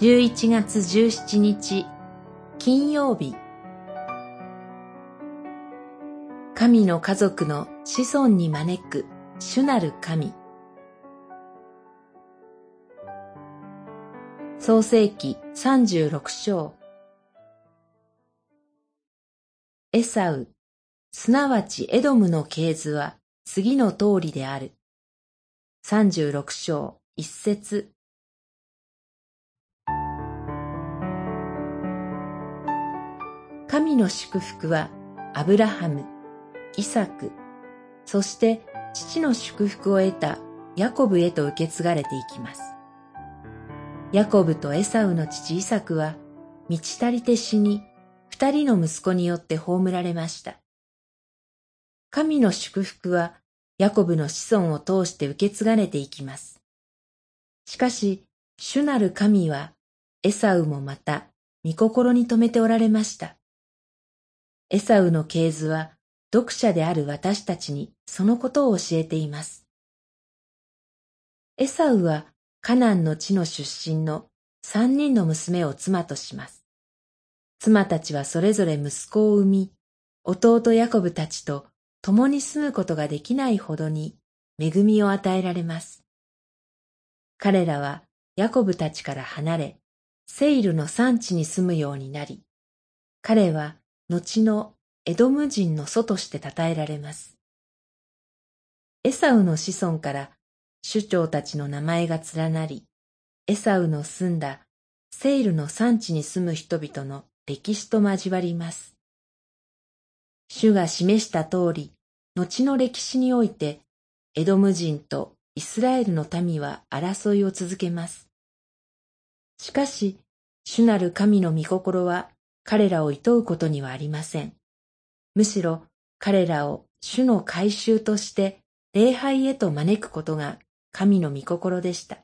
11月17日金曜日。神の家族の子孫に招く主なる神。創世記36章。エサウ、すなわちエドムの系図は次の通りである。36章一節。神の祝福はアブラハム、イサク、そして父の祝福を得たヤコブへと受け継がれていきます。ヤコブとエサウの父イサクは満ち足りて死に、二人の息子によって葬られました。神の祝福はヤコブの子孫を通して受け継がれていきます。しかし、主なる神はエサウもまた御心に留めておられました。エサウの系図は読者である私たちにそのことを教えています。エサウはカナンの地の出身の三人の娘を妻とします。妻たちはそれぞれ息子を産み、弟ヤコブたちと共に住むことができないほどに恵みを与えられます。彼らはヤコブたちから離れ、セイルの産地に住むようになり、彼は後のエドム人の祖として称えられます。エサウの子孫から首長たちの名前が連なり、エサウの住んだセイルの産地に住む人々の歴史と交わります。主が示した通り、後の歴史において、エドム人とイスラエルの民は争いを続けます。しかし、主なる神の御心は彼らを厭うことにはありません。むしろ彼らを主の改宗として礼拝へと招くことが神の御心でした。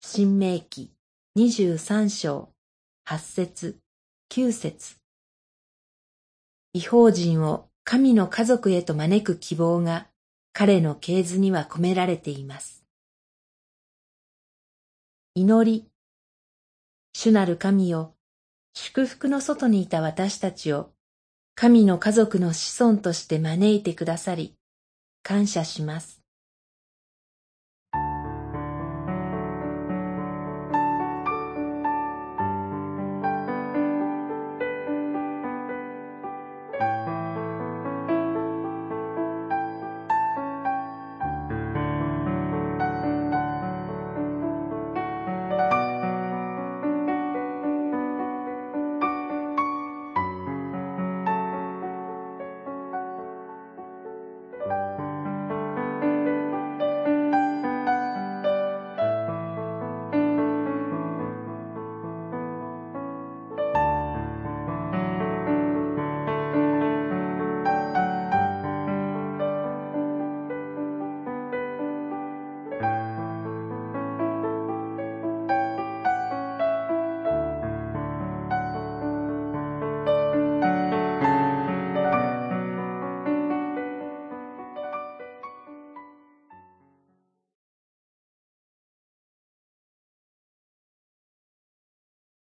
新明記23章8節9節違法人を神の家族へと招く希望が彼の系図には込められています。祈り主なる神よ祝福の外にいた私たちを神の家族の子孫として招いてくださり、感謝します。